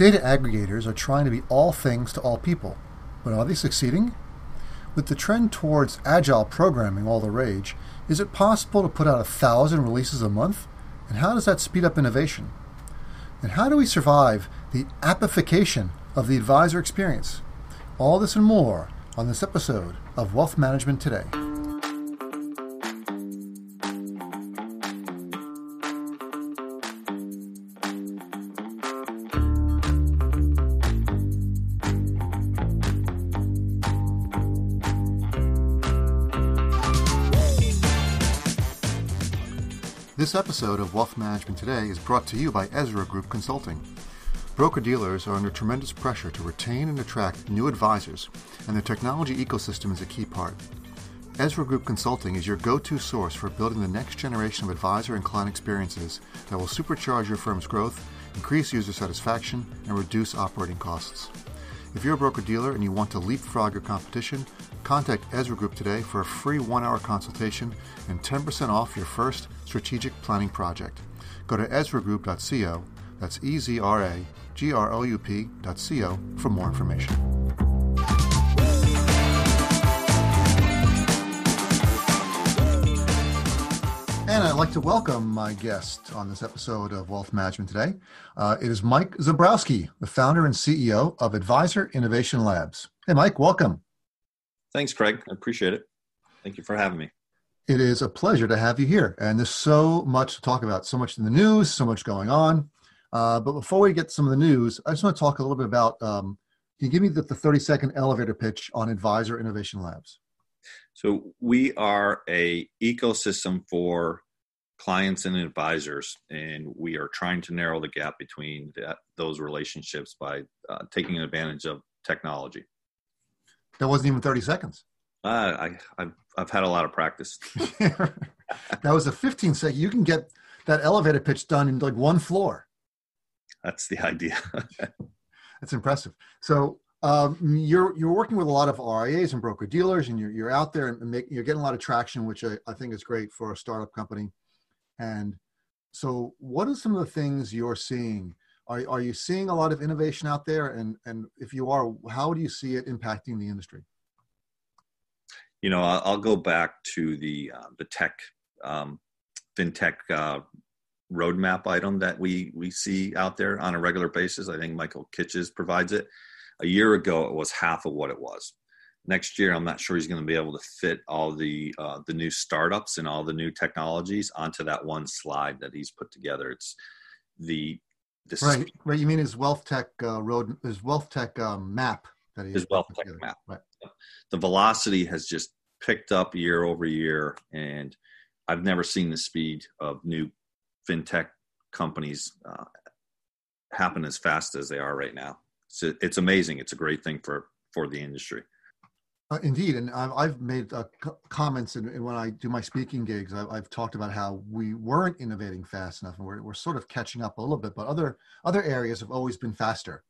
Data aggregators are trying to be all things to all people, but are they succeeding? With the trend towards agile programming all the rage, is it possible to put out a thousand releases a month? And how does that speed up innovation? And how do we survive the appification of the advisor experience? All this and more on this episode of Wealth Management Today. This episode of Wealth Management Today is brought to you by Ezra Group Consulting. Broker dealers are under tremendous pressure to retain and attract new advisors, and the technology ecosystem is a key part. Ezra Group Consulting is your go to source for building the next generation of advisor and client experiences that will supercharge your firm's growth, increase user satisfaction, and reduce operating costs. If you're a broker dealer and you want to leapfrog your competition, contact Ezra Group today for a free one hour consultation and 10% off your first strategic planning project. Go to EzraGroup.co, that's E Z R A G R O U P.co for more information. And I'd like to welcome my guest on this episode of Wealth Management today. Uh, it is Mike Zabrowski, the founder and CEO of Advisor Innovation Labs. Hey, Mike, welcome. Thanks, Craig. I appreciate it. Thank you for having me. It is a pleasure to have you here. And there's so much to talk about, so much in the news, so much going on. Uh, but before we get to some of the news, I just want to talk a little bit about um, can you give me the, the 30 second elevator pitch on Advisor Innovation Labs? So we are a ecosystem for clients and advisors, and we are trying to narrow the gap between that, those relationships by uh, taking advantage of technology. That wasn't even 30 seconds. Uh, I, I've, I've had a lot of practice. that was a 15 second. You can get that elevator pitch done in like one floor. That's the idea. That's impressive. So um, you're you're working with a lot of RIAs and broker dealers, and you're you're out there and make, you're getting a lot of traction, which I, I think is great for a startup company. And so, what are some of the things you're seeing? Are are you seeing a lot of innovation out there? And and if you are, how do you see it impacting the industry? You know, I'll, I'll go back to the uh, the tech um, fintech uh, roadmap item that we we see out there on a regular basis. I think Michael Kitces provides it a year ago it was half of what it was next year i'm not sure he's going to be able to fit all the uh, the new startups and all the new technologies onto that one slide that he's put together it's the this right right you mean his wealth tech uh, road his wealth tech um, map that he his wealth tech together. map right the velocity has just picked up year over year and i've never seen the speed of new fintech companies uh, happen as fast as they are right now it's, it's amazing. It's a great thing for for the industry. Uh, indeed, and I've made uh, comments, and when I do my speaking gigs, I've, I've, talked about how we weren't innovating fast enough, and we're, we're sort of catching up a little bit. But other other areas have always been faster,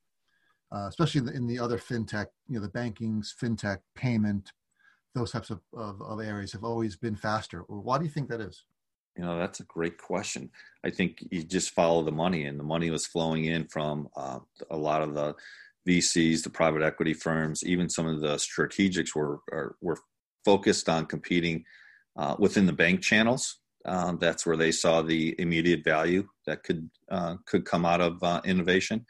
uh, especially in the, in the, other fintech, you know, the bankings, fintech, payment, those types of, of, of areas have always been faster. Why do you think that is? You know, that's a great question. I think you just follow the money, and the money was flowing in from uh, a lot of the VCs, the private equity firms, even some of the strategics were are, were focused on competing uh, within the bank channels. Um, that's where they saw the immediate value that could uh, could come out of uh, innovation.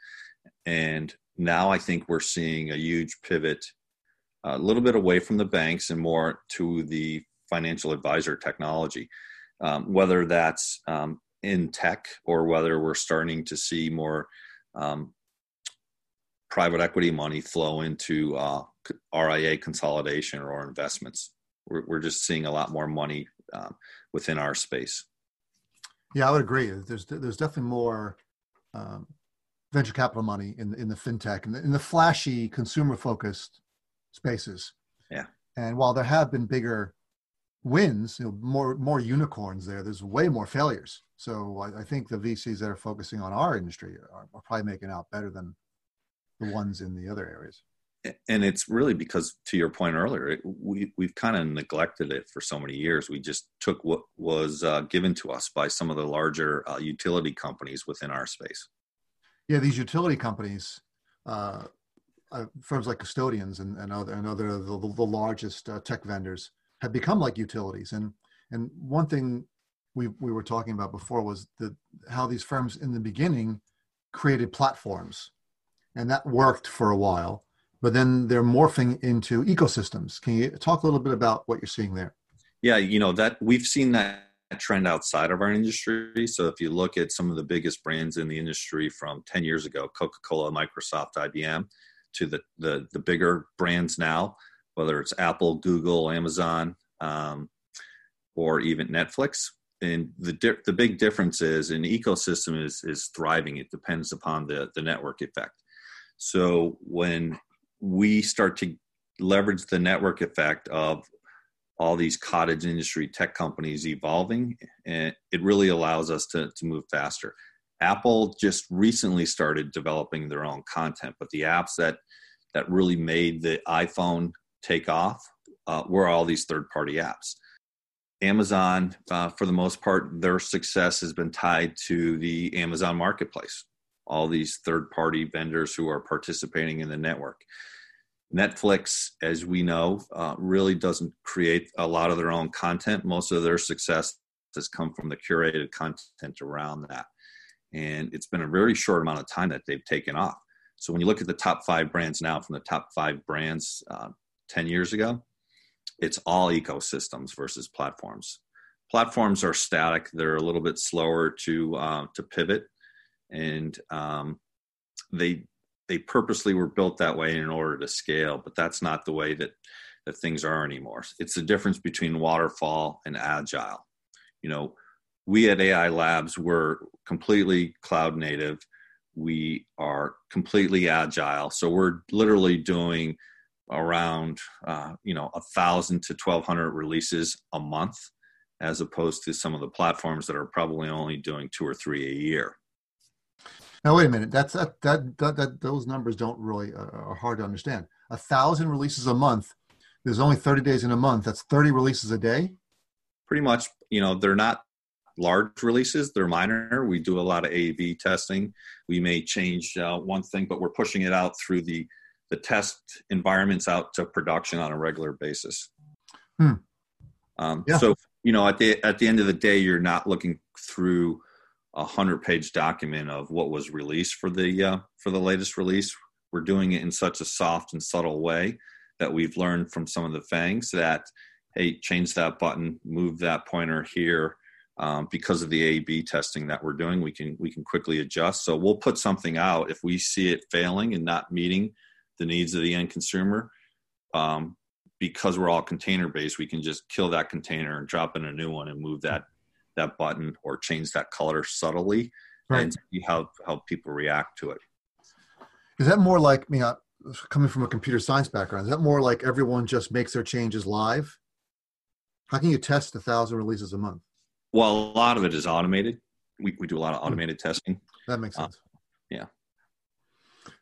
And now I think we're seeing a huge pivot, a little bit away from the banks and more to the financial advisor technology um, whether that's um, in tech or whether we're starting to see more um, private equity money flow into uh, RIA consolidation or investments. We're, we're just seeing a lot more money um, within our space. Yeah, I would agree. There's there's definitely more um, venture capital money in in the fintech and in, in the flashy consumer focused spaces. Yeah. And while there have been bigger wins, you know, more more unicorns there. There's way more failures. So I, I think the VCs that are focusing on our industry are, are, probably making out better than the ones in the other areas. And it's really because, to your point earlier, it, we we've kind of neglected it for so many years. We just took what was uh, given to us by some of the larger uh, utility companies within our space. Yeah, these utility companies, uh, uh, firms like custodians and, and other and other the, the largest uh, tech vendors have become like utilities. And and one thing we we were talking about before was that how these firms in the beginning created platforms, and that worked for a while. But then they're morphing into ecosystems. Can you talk a little bit about what you're seeing there? Yeah, you know that we've seen that trend outside of our industry. So if you look at some of the biggest brands in the industry from 10 years ago, Coca-Cola, Microsoft, IBM, to the the, the bigger brands now, whether it's Apple, Google, Amazon, um, or even Netflix. And the di- the big difference is an ecosystem is is thriving. It depends upon the the network effect. So when we start to leverage the network effect of all these cottage industry tech companies evolving, it really allows us to, to move faster. Apple just recently started developing their own content, but the apps that that really made the iPhone take off uh, were all these third-party apps. Amazon, uh, for the most part, their success has been tied to the Amazon marketplace. All these third-party vendors who are participating in the network. Netflix, as we know, uh, really doesn't create a lot of their own content. Most of their success has come from the curated content around that. And it's been a very short amount of time that they've taken off. So when you look at the top five brands now from the top five brands uh, 10 years ago, it's all ecosystems versus platforms. Platforms are static; they're a little bit slower to uh, to pivot, and um, they they purposely were built that way in order to scale. But that's not the way that that things are anymore. It's the difference between waterfall and agile. You know, we at AI Labs were completely cloud native. We are completely agile. So we're literally doing around uh, you know a thousand to twelve hundred releases a month, as opposed to some of the platforms that are probably only doing two or three a year. Now wait a minute. That's that that that, that those numbers don't really uh, are hard to understand. A thousand releases a month. There's only thirty days in a month. That's thirty releases a day. Pretty much, you know, they're not large releases. They're minor. We do a lot of A/B testing. We may change uh, one thing, but we're pushing it out through the the test environments out to production on a regular basis. Hmm. Um, yeah. So you know, at the at the end of the day, you're not looking through a hundred page document of what was released for the uh, for the latest release. We're doing it in such a soft and subtle way that we've learned from some of the FAANGs that hey, change that button, move that pointer here. Um, because of the A/B testing that we're doing, we can we can quickly adjust. So we'll put something out if we see it failing and not meeting the needs of the end consumer. Um, because we're all container based, we can just kill that container and drop in a new one and move that that button or change that color subtly right. and see how how people react to it. Is that more like me? mean, coming from a computer science background, is that more like everyone just makes their changes live? How can you test a thousand releases a month? Well, a lot of it is automated. We, we do a lot of automated testing. That makes uh, sense. Uh, yeah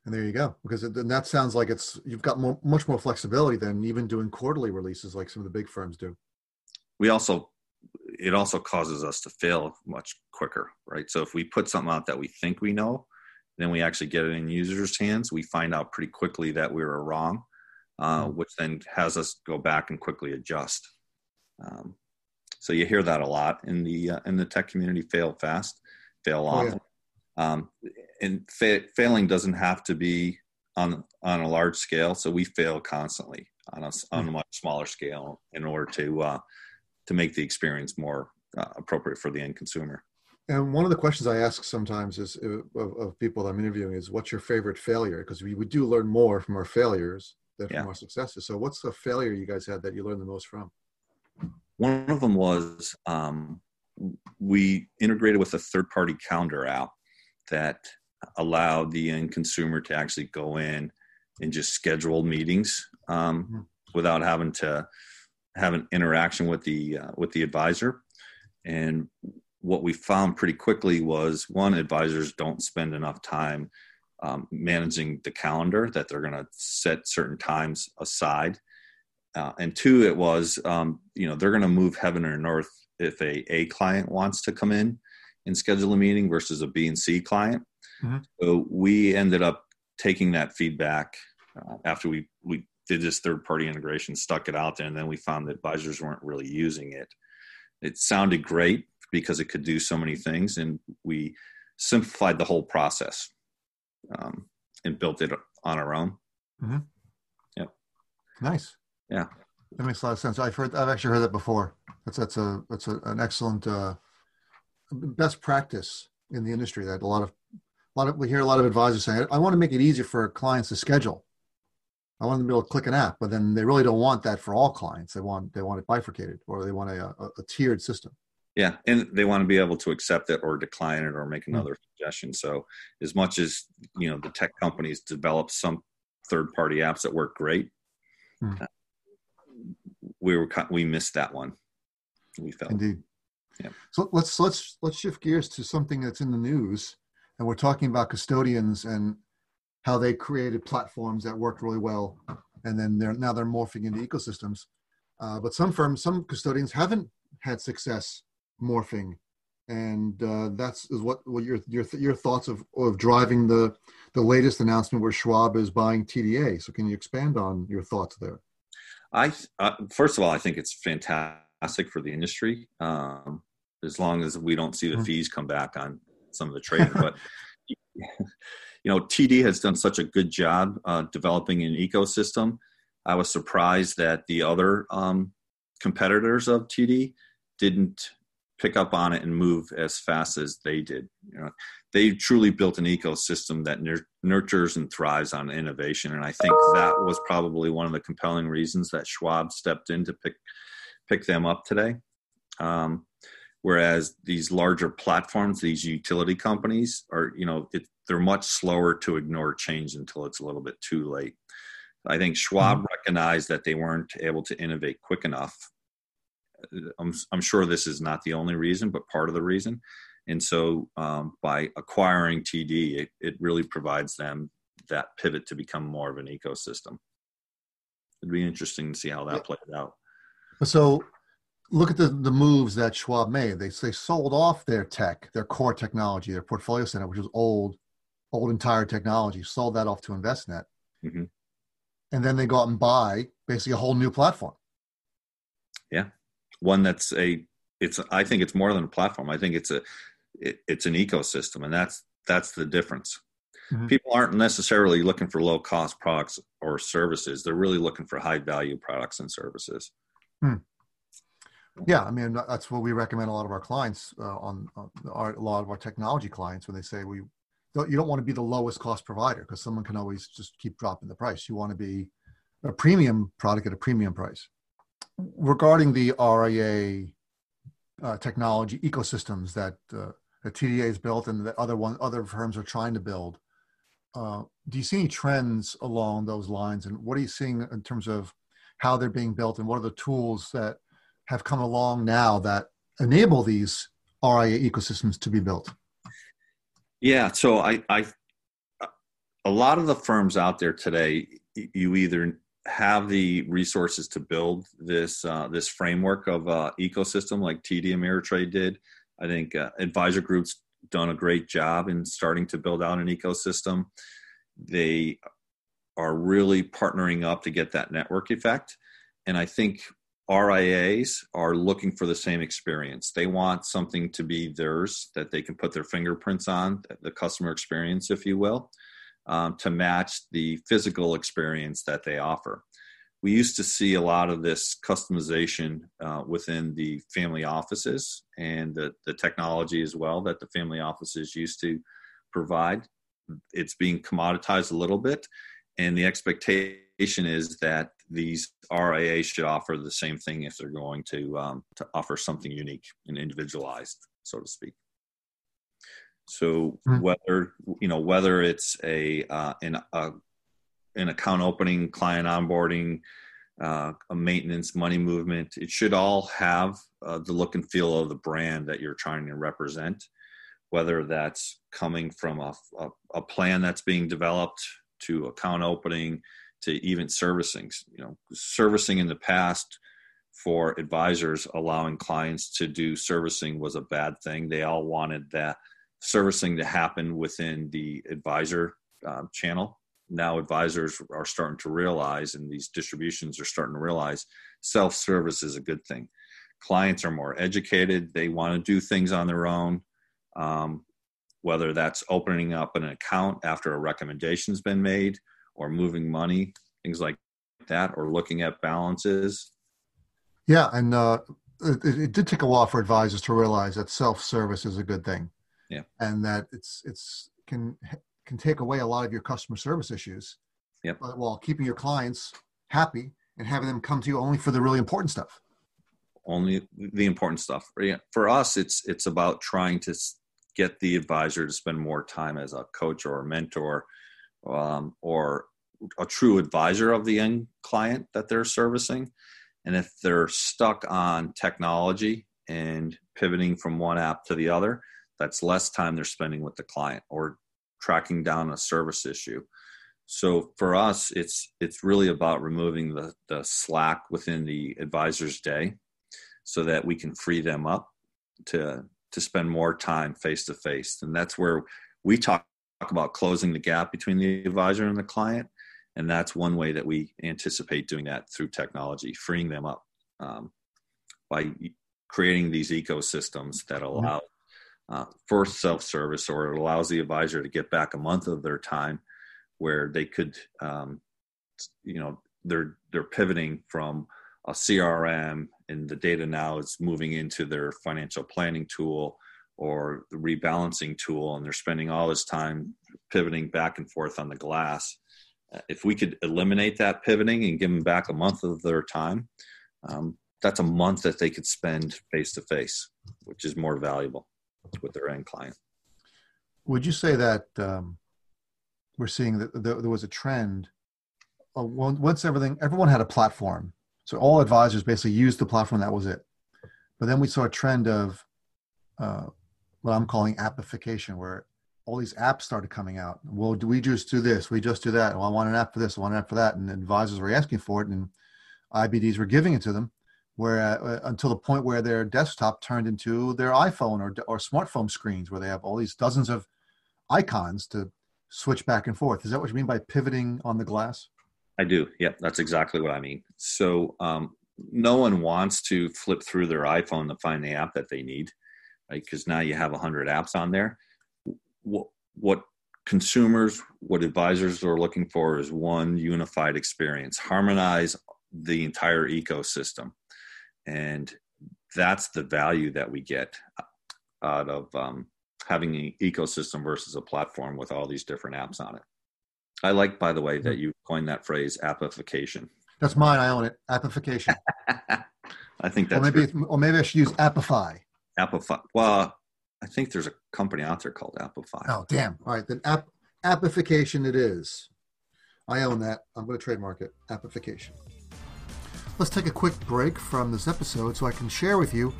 and there you go because it, that sounds like it's you've got more, much more flexibility than even doing quarterly releases like some of the big firms do we also it also causes us to fail much quicker right so if we put something out that we think we know then we actually get it in users hands we find out pretty quickly that we were wrong uh, mm-hmm. which then has us go back and quickly adjust um, so you hear that a lot in the uh, in the tech community fail fast fail often oh, yeah. um, and fa- failing doesn't have to be on on a large scale. So we fail constantly on a on a much smaller scale in order to uh, to make the experience more uh, appropriate for the end consumer. And one of the questions I ask sometimes is uh, of, of people that I'm interviewing is, "What's your favorite failure?" Because we, we do learn more from our failures than yeah. from our successes. So, what's the failure you guys had that you learned the most from? One of them was um, we integrated with a third-party calendar app that allowed the end consumer to actually go in and just schedule meetings um, mm-hmm. without having to have an interaction with the uh, with the advisor. And what we found pretty quickly was one, advisors don't spend enough time um, managing the calendar that they're going to set certain times aside. Uh, and two, it was um, you know they're going to move heaven or north if a A client wants to come in and schedule a meeting versus a B and C client. Mm-hmm. So we ended up taking that feedback uh, after we we did this third party integration, stuck it out there, and then we found that advisors weren't really using it. It sounded great because it could do so many things, and we simplified the whole process um, and built it on our own. Mm-hmm. Yeah. Nice. Yeah. That makes a lot of sense. I've heard, I've actually heard that before. That's that's a that's a, an excellent uh, best practice in the industry. That a lot of a lot of we hear a lot of advisors saying, "I want to make it easier for clients to schedule. I want them to be able to click an app," but then they really don't want that for all clients. They want they want it bifurcated, or they want a, a, a tiered system. Yeah, and they want to be able to accept it or decline it or make hmm. another mm-hmm. suggestion. So, as much as you know, the tech companies develop some third-party apps that work great. Mm-hmm. We were we missed that one. We felt indeed. Yeah. So let's let's let's shift gears to something that's in the news, and we're talking about custodians and how they created platforms that worked really well, and then they're now they're morphing into ecosystems. Uh, but some firms, some custodians haven't had success morphing, and uh, that's is what what your your your thoughts of of driving the the latest announcement where Schwab is buying TDA. So can you expand on your thoughts there? I uh, first of all, I think it's fantastic for the industry. Um, as long as we don't see the mm-hmm. fees come back on some of the trading, but you know, TD has done such a good job uh, developing an ecosystem. I was surprised that the other um, competitors of TD didn't pick up on it and move as fast as they did. You know, they truly built an ecosystem that nurtures and thrives on innovation, and I think that was probably one of the compelling reasons that Schwab stepped in to pick pick them up today. Um, whereas these larger platforms, these utility companies, are you know it, they're much slower to ignore change until it's a little bit too late. I think Schwab mm-hmm. recognized that they weren't able to innovate quick enough I'm, I'm sure this is not the only reason, but part of the reason. And so um, by acquiring TD, it, it really provides them that pivot to become more of an ecosystem. It'd be interesting to see how that plays out. So look at the, the moves that Schwab made. They, they sold off their tech, their core technology, their portfolio center, which was old, old entire technology, sold that off to Envestnet. Mm-hmm. And then they go out and buy basically a whole new platform. Yeah one that's a it's i think it's more than a platform i think it's a it, it's an ecosystem and that's that's the difference mm-hmm. people aren't necessarily looking for low cost products or services they're really looking for high value products and services hmm. Yeah i mean that's what we recommend a lot of our clients uh, on, on our, a lot of our technology clients when they say we don't, you don't want to be the lowest cost provider because someone can always just keep dropping the price you want to be a premium product at a premium price regarding the RIA uh, technology ecosystems that uh, the TDA has built and that other one other firms are trying to build, uh, do you see any trends along those lines? And what are you seeing in terms of how they're being built and what are the tools that have come along now that enable these RIA ecosystems to be built? Yeah, so I, I a lot of the firms out there today, you either have the resources to build this uh, this framework of uh, ecosystem like TD Ameritrade did. I think uh, advisor groups done a great job in starting to build out an ecosystem. They are really partnering up to get that network effect, and I think RIAs are looking for the same experience. They want something to be theirs that they can put their fingerprints on, the customer experience, if you will um, to match the physical experience that they offer. We used to see a lot of this customization uh, within the family offices and the, the technology as well that the family offices used to provide. It's being commoditized a little bit, and the expectation is that these RIAs should offer the same thing if they're going to um, to offer something unique and individualized, so to speak. So mm-hmm. whether you know whether it's a uh, an a, an account opening, client onboarding, uh, a maintenance, money movement, it should all have uh, the look and feel of the brand that you're trying to represent. Whether that's coming from a, a, a plan that's being developed to account opening to even servicing. You know, servicing in the past for advisors allowing clients to do servicing was a bad thing. They all wanted that servicing to happen within the advisor uh, channel. Now, advisors are starting to realize, and these distributions are starting to realize, self service is a good thing. Clients are more educated, they want to do things on their own. Um, whether that's opening up an account after a recommendation's been made or moving money, things like that, or looking at balances. Yeah, and uh, it, it, did take a while for advisors to realize that self-service is a good thing. Yeah, and that it's it's can can take away a lot of your customer service issues. Yep. While keeping your clients happy and having them come to you only for the really important stuff. Only the important stuff. For us, it's it's about trying to get the advisor to spend more time as a coach or a mentor um, or a true advisor of the end client that they're servicing. And if they're stuck on technology and pivoting from one app to the other, that's less time they're spending with the client or tracking down a service issue. So for us, it's it's really about removing the, the slack within the advisor's day so that we can free them up to to spend more time face to face. And that's where we talk about closing the gap between the advisor and the client. And that's one way that we anticipate doing that through technology, freeing them up um, by creating these ecosystems that mm-hmm. allow uh, for self-service or it allows the advisor to get back a month of their time where they could um, you know they're they're pivoting from a crm and the data now is moving into their financial planning tool or the rebalancing tool and they're spending all this time pivoting back and forth on the glass if we could eliminate that pivoting and give them back a month of their time um, that's a month that they could spend face to face which is more valuable with their end client would you say that um, we're seeing that there was a trend uh, once everything everyone had a platform so all advisors basically used the platform. That was it. But then we saw a trend of uh, what I'm calling appification, where all these apps started coming out. Well, do we just do this? We just do that. Well, I want an app for this. I want an app for that. And advisors were asking for it, and IBDs were giving it to them. Where uh, until the point where their desktop turned into their iPhone or or smartphone screens, where they have all these dozens of icons to switch back and forth. Is that what you mean by pivoting on the glass? I do. Yep, that's exactly what I mean. So um, no one wants to flip through their iPhone to find the app that they need, right? Because now you have 100 apps on there. What, what consumers, what advisors are looking for is one unified experience, harmonize the entire ecosystem. And that's the value that we get out of um, having an ecosystem versus a platform with all these different apps on it. I like, by the way, that you coined that phrase, appification. That's mine. I own it. Appification. I think that's or maybe, or maybe I should use Appify. Appify. Well, I think there's a company out there called Appify. Oh, damn! All right, then app, appification it is. I own that. I'm going to trademark it. Appification. Let's take a quick break from this episode so I can share with you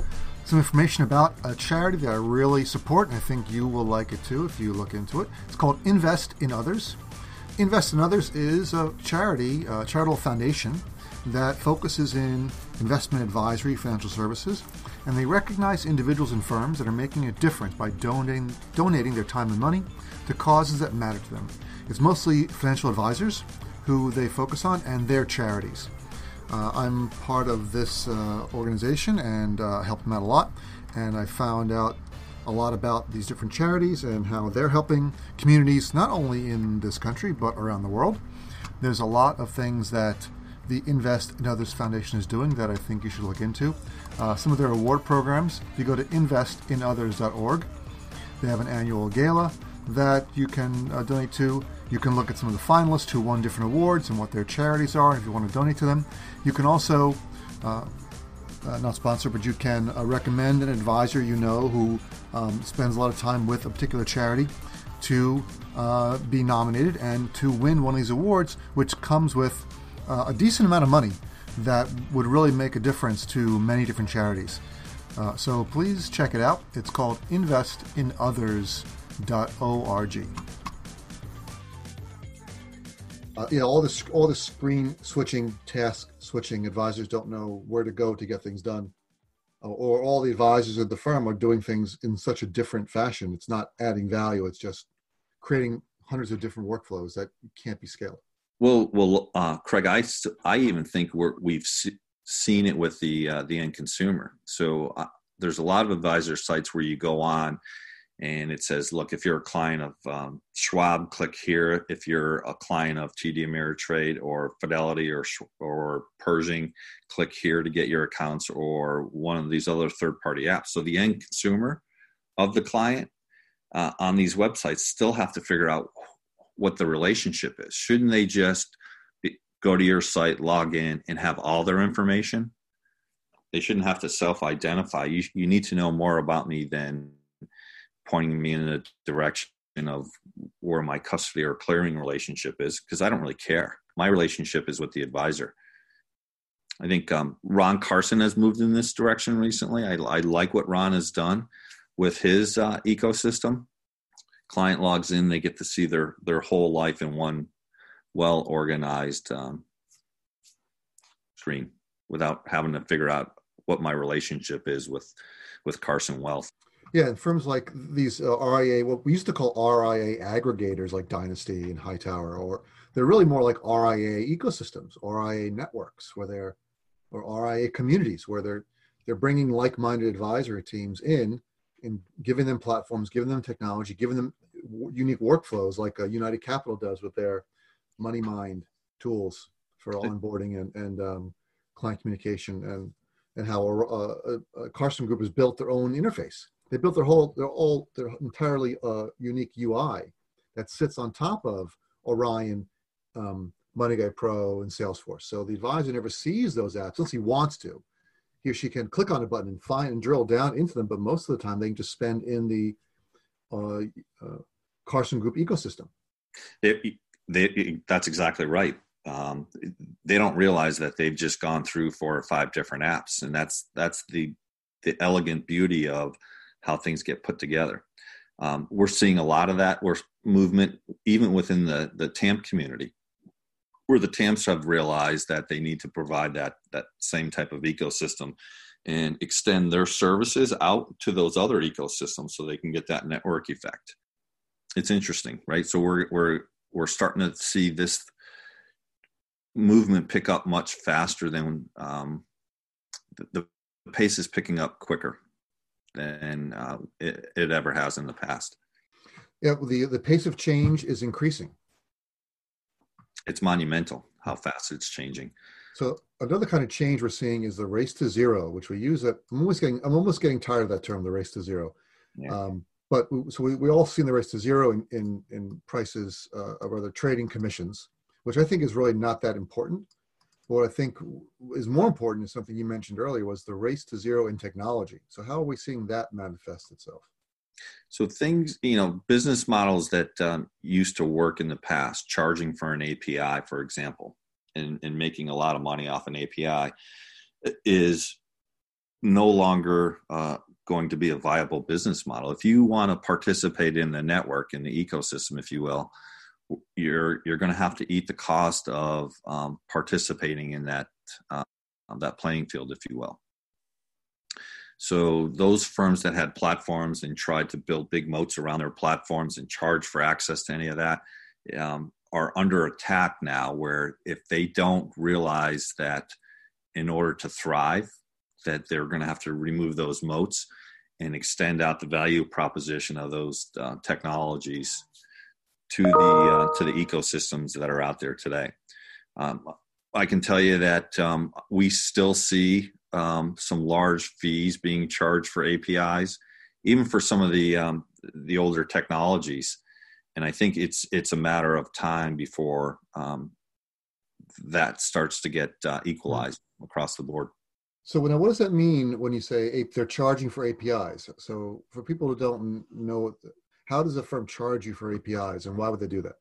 some information about a charity that I really support, and I think you will like it too if you look into it. It's called Invest in Others. Invest in Others is a charity, a charitable foundation that focuses in investment advisory, financial services, and they recognize individuals and firms that are making a difference by donating, donating their time and money to causes that matter to them. It's mostly financial advisors who they focus on and their charities. Uh, I'm part of this uh, organization and uh, help them out a lot, and I found out a lot about these different charities and how they're helping communities not only in this country but around the world. There's a lot of things that the Invest in Others Foundation is doing that I think you should look into. Uh, some of their award programs, if you go to investinothers.org, they have an annual gala that you can uh, donate to. You can look at some of the finalists who won different awards and what their charities are if you want to donate to them. You can also uh, uh, not sponsor, but you can uh, recommend an advisor you know who um, spends a lot of time with a particular charity to uh, be nominated and to win one of these awards, which comes with uh, a decent amount of money that would really make a difference to many different charities. Uh, so please check it out. It's called investinothers.org. Uh, you know, all this all the screen switching, task switching. Advisors don't know where to go to get things done. or all the advisors at the firm are doing things in such a different fashion. It's not adding value. It's just creating hundreds of different workflows that can't be scaled. Well, well, uh, Craig, I, I even think we're, we've seen it with the uh, the end consumer. So uh, there's a lot of advisor sites where you go on and it says, look, if you're a client of um, Schwab, click here. If you're a client of TD Ameritrade or Fidelity or or Pershing, click here to get your accounts or one of these other third-party apps. So the end consumer of the client uh, on these websites still have to figure out what the relationship is. Shouldn't they just be, go to your site, log in, and have all their information? They shouldn't have to self-identify. You you need to know more about me than pointing me in the direction of where my custody or clearing relationship is because I don't really care. My relationship is with the advisor. I think um, Ron Carson has moved in this direction recently. I, I like what Ron has done with his uh, ecosystem. Client logs in, they get to see their their whole life in one well organized um, screen without having to figure out what my relationship is with with Carson Wealth. Yeah, and firms like these uh, RIA, what we used to call RIA aggregators like Dynasty and Hightower, or they're really more like RIA ecosystems, RIA networks, where they're or RIA communities where they're they're bringing like-minded advisory teams in and giving them platforms, giving them technology, giving them unique workflows like uh, United Capital does with their Money MoneyMind tools for onboarding and, and um, client communication and and how a, a, a Carson Group has built their own interface they built their whole their all their entirely uh, unique UI that sits on top of Orion, um, MoneyGuide Pro, and Salesforce. So the advisor never sees those apps unless he wants to. He or she can click on a button and find and drill down into them, but most of the time they can just spend in the uh, Carson Group ecosystem. They, they, that's exactly right. Um, they don't realize that they've just gone through four or five different apps, and that's that's the the elegant beauty of how things get put together. Um, we're seeing a lot of that we're movement even within the the TAMP community, where the TAMPs have realized that they need to provide that that same type of ecosystem and extend their services out to those other ecosystems so they can get that network effect. It's interesting, right? So we're we're we're starting to see this movement pick up much faster than um, the, the pace is picking up quicker than uh, it, it, ever has in the past. Yeah, the the pace of change is increasing. It's monumental how fast it's changing. So another kind of change we're seeing is the race to zero, which we use. That I'm almost getting I'm almost getting tired of that term, the race to zero. Yeah. Um, but so we, we all seen the race to zero in in, in prices uh, of other trading commissions, which I think is really not that important what I think is more important is something you mentioned earlier was the race to zero in technology. So how are we seeing that manifest itself? So things, you know, business models that um, used to work in the past, charging for an API, for example, and, and making a lot of money off an API, is no longer uh, going to be a viable business model. If you want to participate in the network, in the ecosystem, if you will, you're you're going to have to eat the cost of um, participating in that uh, that playing field, if you will. So those firms that had platforms and tried to build big moats around their platforms and charge for access to any of that um, are under attack now. Where if they don't realize that in order to thrive, that they're going to have to remove those moats and extend out the value proposition of those uh, technologies to the uh, to the ecosystems that are out there today. Um, I can tell you that um, we still see um, some large fees being charged for APIs, even for some of the um, the older technologies. And I think it's it's a matter of time before um, that starts to get uh, equalized across the board. So now, what does that mean when you say they're charging for APIs? So for people who don't know how does a firm charge you for APIs, and why would they do that?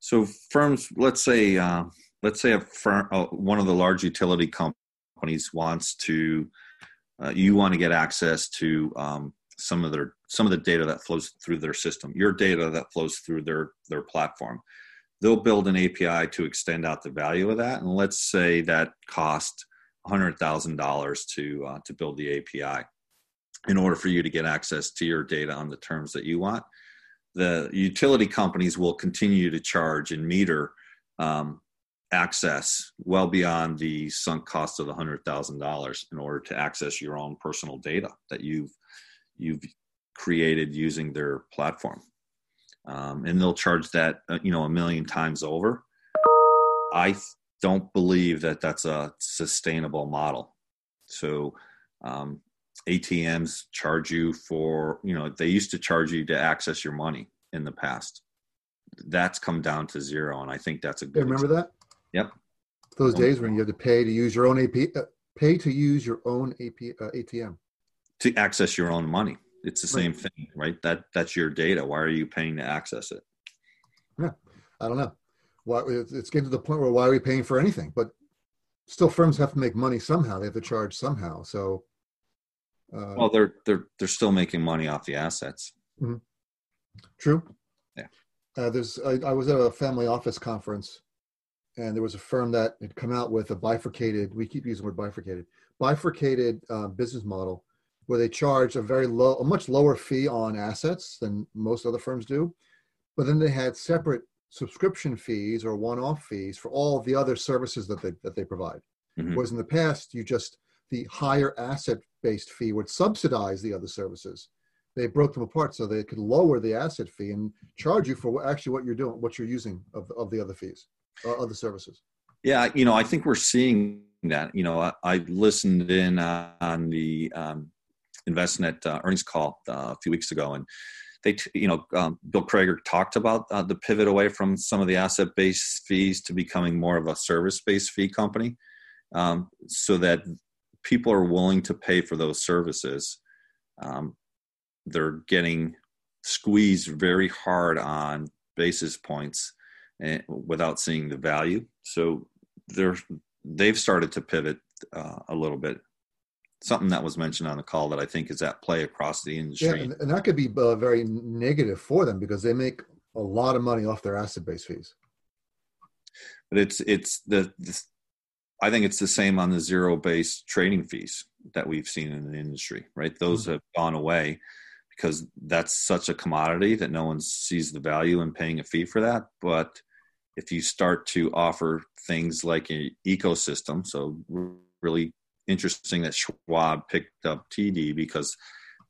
So firms, let's say, uh, let's say a firm, uh, one of the large utility companies wants to, uh, you want to get access to um, some of their some of the data that flows through their system, your data that flows through their their platform. They'll build an API to extend out the value of that, and let's say that cost $100,000 to uh, to build the API in order for you to get access to your data on the terms that you want. The utility companies will continue to charge and meter um, access well beyond the sunk cost of the hundred thousand dollars in order to access your own personal data that you've you've created using their platform, um, and they'll charge that uh, you know a million times over. I don't believe that that's a sustainable model. So um, ATMs charge you for you know they used to charge you to access your money in the past. That's come down to zero, and I think that's a good. remember that? Yep. Those days when you had to pay to use your own AP, uh, pay to use your own AP, uh, ATM to access your own money. It's the same right. thing, right? That that's your data. Why are you paying to access it? Yeah, I don't know. Why it's getting to the point where why are we paying for anything? But still, firms have to make money somehow. They have to charge somehow. So, uh, well, they're they're they're still making money off the assets. Mm-hmm. True. Yeah. Uh, there's I, I was at a family office conference and there was a firm that had come out with a bifurcated we keep using the word bifurcated bifurcated uh, business model where they charge a very low a much lower fee on assets than most other firms do but then they had separate subscription fees or one-off fees for all the other services that they that they provide mm-hmm. whereas in the past you just the higher asset based fee would subsidize the other services they broke them apart so they could lower the asset fee and charge you for actually what you're doing what you're using of, of the other fees uh, other services? Yeah, you know, I think we're seeing that. You know, I, I listened in on the um, Envestnet uh, earnings call uh, a few weeks ago, and they, you know, um, Bill Crager talked about uh, the pivot away from some of the asset-based fees to becoming more of a service-based fee company, um, so that people are willing to pay for those services. Um, they're getting squeezed very hard on basis points and, without seeing the value. So they're they've started to pivot uh, a little bit. Something that was mentioned on the call that I think is at play across the industry. Yeah, and, and that could be uh, very negative for them because they make a lot of money off their asset-based fees. But it's it's the, the I think it's the same on the zero-based trading fees that we've seen in the industry. Right, those mm-hmm. have gone away because that's such a commodity that no one sees the value in paying a fee for that. But if you start to offer things like an ecosystem, so really interesting that Schwab picked up TD because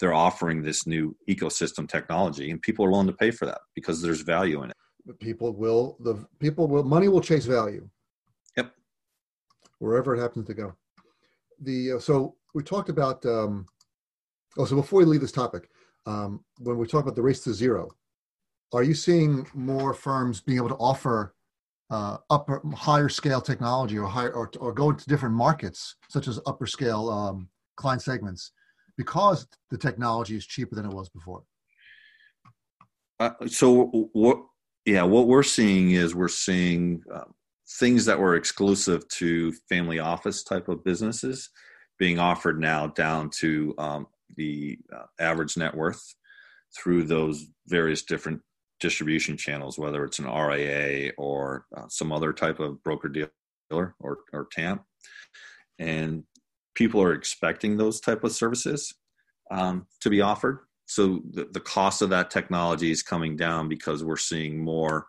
they're offering this new ecosystem technology and people are willing to pay for that because there's value in it. People will the people will money will chase value. Yep. Wherever it happens to go. The uh, so we talked about um, oh so before we leave this topic, um, when we talk about the race to zero, are you seeing more firms being able to offer uh, upper, higher scale technology or higher, or, or go into different markets, such as upper scale um, client segments, because the technology is cheaper than it was before? Uh, so what? Yeah, what we're seeing is we're seeing uh, things that were exclusive to family office type of businesses being offered now down to um, the uh, average net worth through those various different distribution channels, whether it's an RIA or uh, some other type of broker dealer or, or TAMP. And people are expecting those type of services um, to be offered. So the, the cost of that technology is coming down because we're seeing more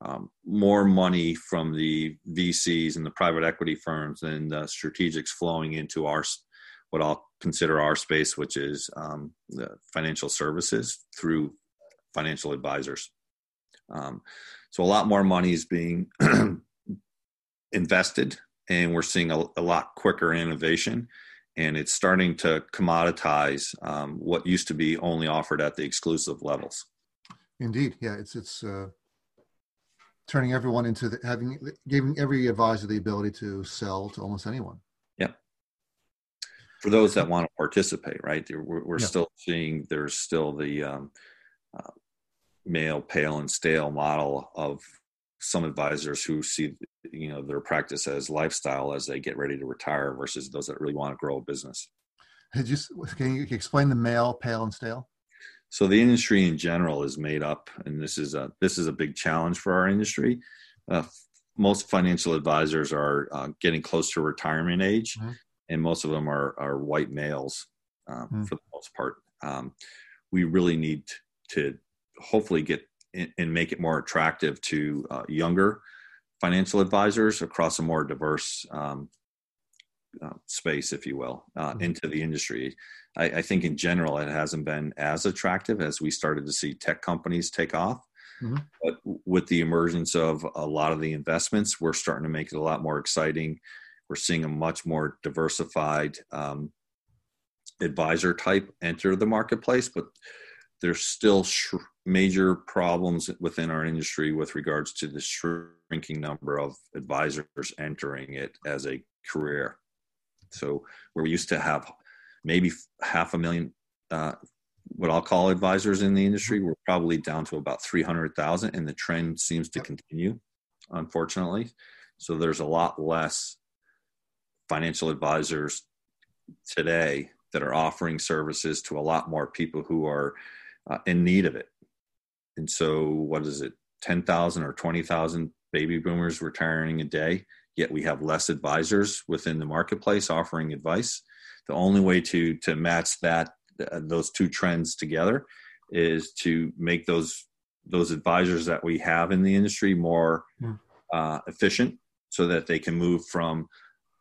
um, more money from the VCs and the private equity firms and the strategics flowing into our what I'll consider our space, which is um, the financial services through financial advisors. Um, so a lot more money is being invested, and we're seeing a, a, lot quicker innovation, and it's starting to commoditize um, what used to be only offered at the exclusive levels. Indeed, yeah, it's it's uh, turning everyone into the, having giving every advisor the ability to sell to almost anyone Yeah, for those that want to participate, right? We're, we're yeah. still seeing there's still the um, uh, male, pale, and stale model of some advisors who see you know their practice as lifestyle as they get ready to retire versus those that really want to grow a business. you, can you explain the male, pale, and stale? So the industry in general is made up, and this is a this is a big challenge for our industry. Uh, most financial advisors are uh, getting close to retirement age, mm-hmm. and most of them are are white males um, mm-hmm. for the most part. Um, we really need to hopefully get in, and make it more attractive to uh, younger financial advisors across a more diverse um, uh, space, if you will, uh, mm-hmm. into the industry. I, I, think in general it hasn't been as attractive as we started to see tech companies take off. Mm-hmm. But with the emergence of a lot of the investments, we're starting to make it a lot more exciting. We're seeing a much more diversified um, advisor type enter the marketplace, but there's still sh- major problems within our industry with regards to the shrinking number of advisors entering it as a career. So where we used to have maybe half a million, uh, what I'll call advisors in the industry, we're probably down to about 300,000 and the trend seems to continue, unfortunately. So there's a lot less financial advisors today that are offering services to a lot more people who are uh, in need of it. And so, what is it, 10,000 or 20,000 baby boomers retiring a day? Yet we have less advisors within the marketplace offering advice. The only way to to match that uh, those two trends together is to make those those advisors that we have in the industry more yeah. uh, efficient, so that they can move from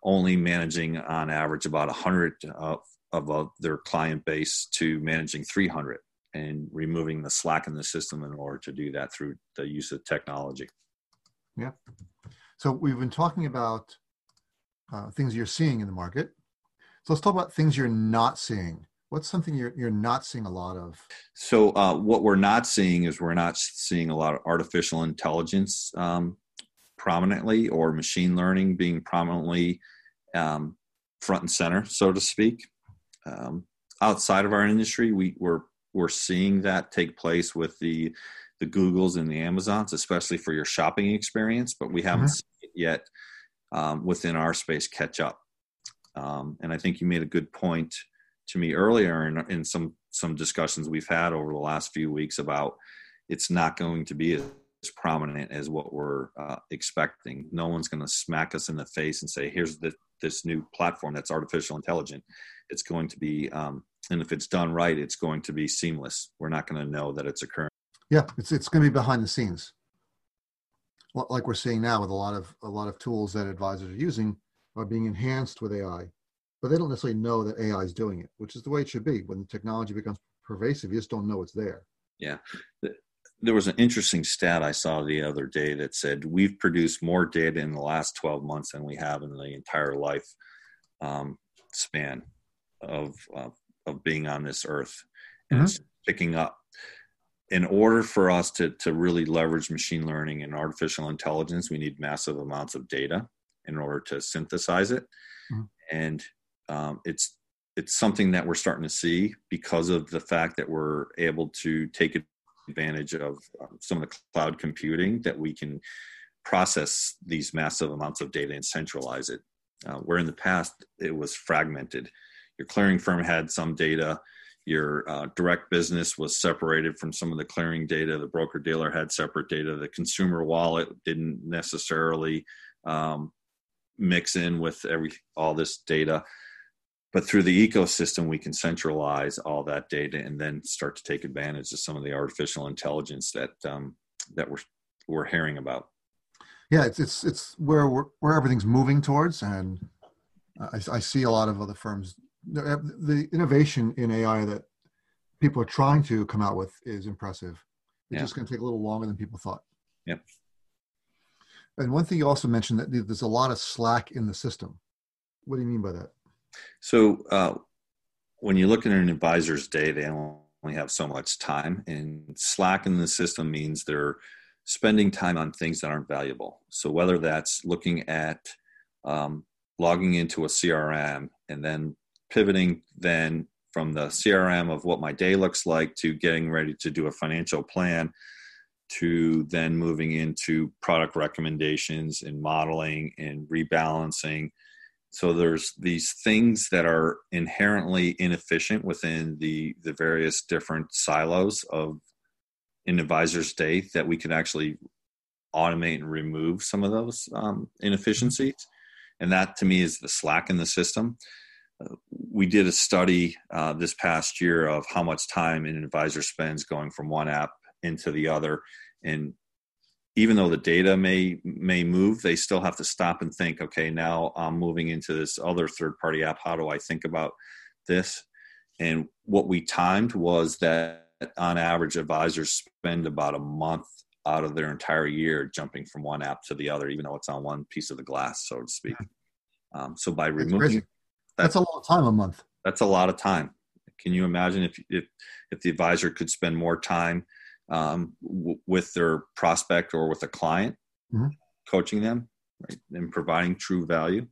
only managing on average about 100 of, of their client base to managing 300 and removing the slack in the system in order to do that through the use of technology. Yeah. So we've been talking about uh, things you're seeing in the market. So let's talk about things you're not seeing. What's something you're you're not seeing a lot of? So uh, what we're not seeing is we're not seeing a lot of artificial intelligence um, prominently or machine learning being prominently um, front and center, so to speak. Um, outside of our industry, we, we're we're seeing that take place with the the Googles and the Amazons, especially for your shopping experience, but we haven't mm-hmm. yet um, within our space catch up. Um, and I think you made a good point to me earlier in, in some some discussions we've had over the last few weeks about it's not going to be as prominent as what we're uh, expecting. No one's going to smack us in the face and say, "Here's the, this new platform that's artificial intelligent." It's going to be um, and if it's done right, it's going to be seamless. We're not going to know that it's occurring. Yeah, it's it's going to be behind the scenes, like we're seeing now with a lot of a lot of tools that advisors are using are being enhanced with AI, but they don't necessarily know that AI is doing it, which is the way it should be. When the technology becomes pervasive, you just don't know it's there. Yeah. There was an interesting stat I saw the other day that said we've produced more data in the last 12 months than we have in the entire life um, span of uh, of being on this earth and mm-hmm. it's picking up in order for us to, to really leverage machine learning and artificial intelligence we need massive amounts of data in order to synthesize it mm-hmm. and um, it's it's something that we're starting to see because of the fact that we're able to take advantage of um, some of the cloud computing that we can process these massive amounts of data and centralize it uh, where in the past it was fragmented your clearing firm had some data. Your uh, direct business was separated from some of the clearing data. The broker dealer had separate data. The consumer wallet didn't necessarily um, mix in with every all this data. But through the ecosystem we can centralize all that data and then start to take advantage of some of the artificial intelligence that um, that we're we're hearing about. Yeah it's it's it's where where everything's moving towards. And I, I see a lot of other firms the, the innovation in AI that people are trying to come out with is impressive. It's yeah. just going to take a little longer than people thought. Yep. And one thing you also mentioned that there's a lot of slack in the system. What do you mean by that? So uh, when you look at an advisor's day, they only have so much time, and slack in the system means they're spending time on things that aren't valuable. So whether that's looking at um, logging into a CRM and then pivoting then from the CRM of what my day looks like to getting ready to do a financial plan to then moving into product recommendations and modeling and rebalancing. So there's these things that are inherently inefficient within the the various different silos of an advisor's day that we can actually automate and remove some of those um, inefficiencies. And that to me is the slack in the system. We did a study uh, this past year of how much time an advisor spends going from one app into the other. And even though the data may may move, they still have to stop and think, okay, now I'm moving into this other third party app. How do I think about this? And what we timed was that on average, advisors spend about a month out of their entire year jumping from one app to the other, even though it's on one piece of the glass, so to speak. Um, so by removing that's, that's a long time a month. That's a lot of time. Can you imagine if if if the advisor could spend more time um, w- with their prospect or with a client, mm-hmm. coaching them, right, and providing true value?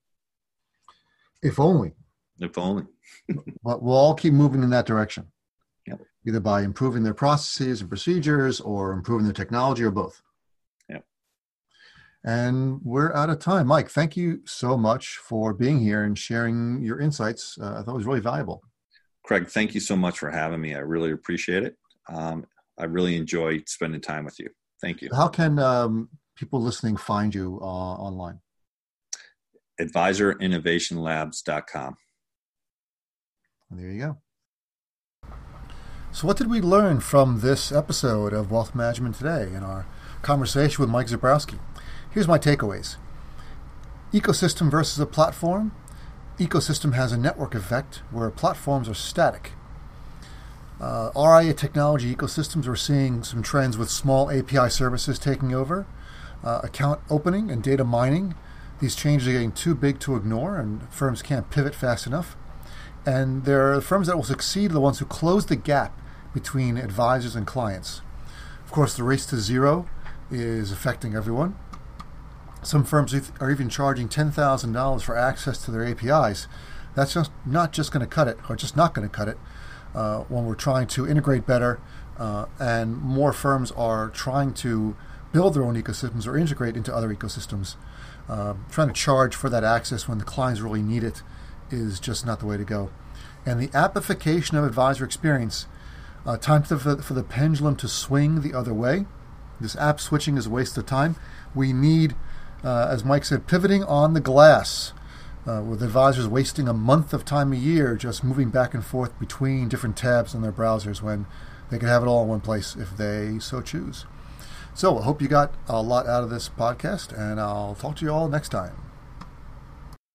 If only. If only. but we'll all keep moving in that direction. Yep. Either by improving their processes and procedures or improving their technology or both. And we're out of time. Mike, thank you so much for being here and sharing your insights. Uh, I thought it was really valuable. Craig, thank you so much for having me. I really appreciate it. Um, I really enjoyed spending time with you. Thank you. How can um, people listening find you uh, online? AdvisorInnovationLabs.com. There you go. So, what did we learn from this episode of Wealth Management Today in our conversation with Mike Zebrowski? Here's my takeaways Ecosystem versus a platform. Ecosystem has a network effect where platforms are static. Uh, RIA technology ecosystems, we're seeing some trends with small API services taking over, uh, account opening and data mining. These changes are getting too big to ignore, and firms can't pivot fast enough. And there are firms that will succeed, the ones who close the gap between advisors and clients. Of course, the race to zero is affecting everyone. Some firms are even charging $10,000 for access to their APIs. That's just not just going to cut it, or just not going to cut it, uh, when we're trying to integrate better. Uh, and more firms are trying to build their own ecosystems or integrate into other ecosystems. Uh, trying to charge for that access when the clients really need it is just not the way to go. And the appification of advisor experience uh, time for the, for the pendulum to swing the other way. This app switching is a waste of time. We need, uh, as Mike said, pivoting on the glass. Uh, with advisors wasting a month of time a year just moving back and forth between different tabs on their browsers when they could have it all in one place if they so choose. So I hope you got a lot out of this podcast, and I'll talk to you all next time.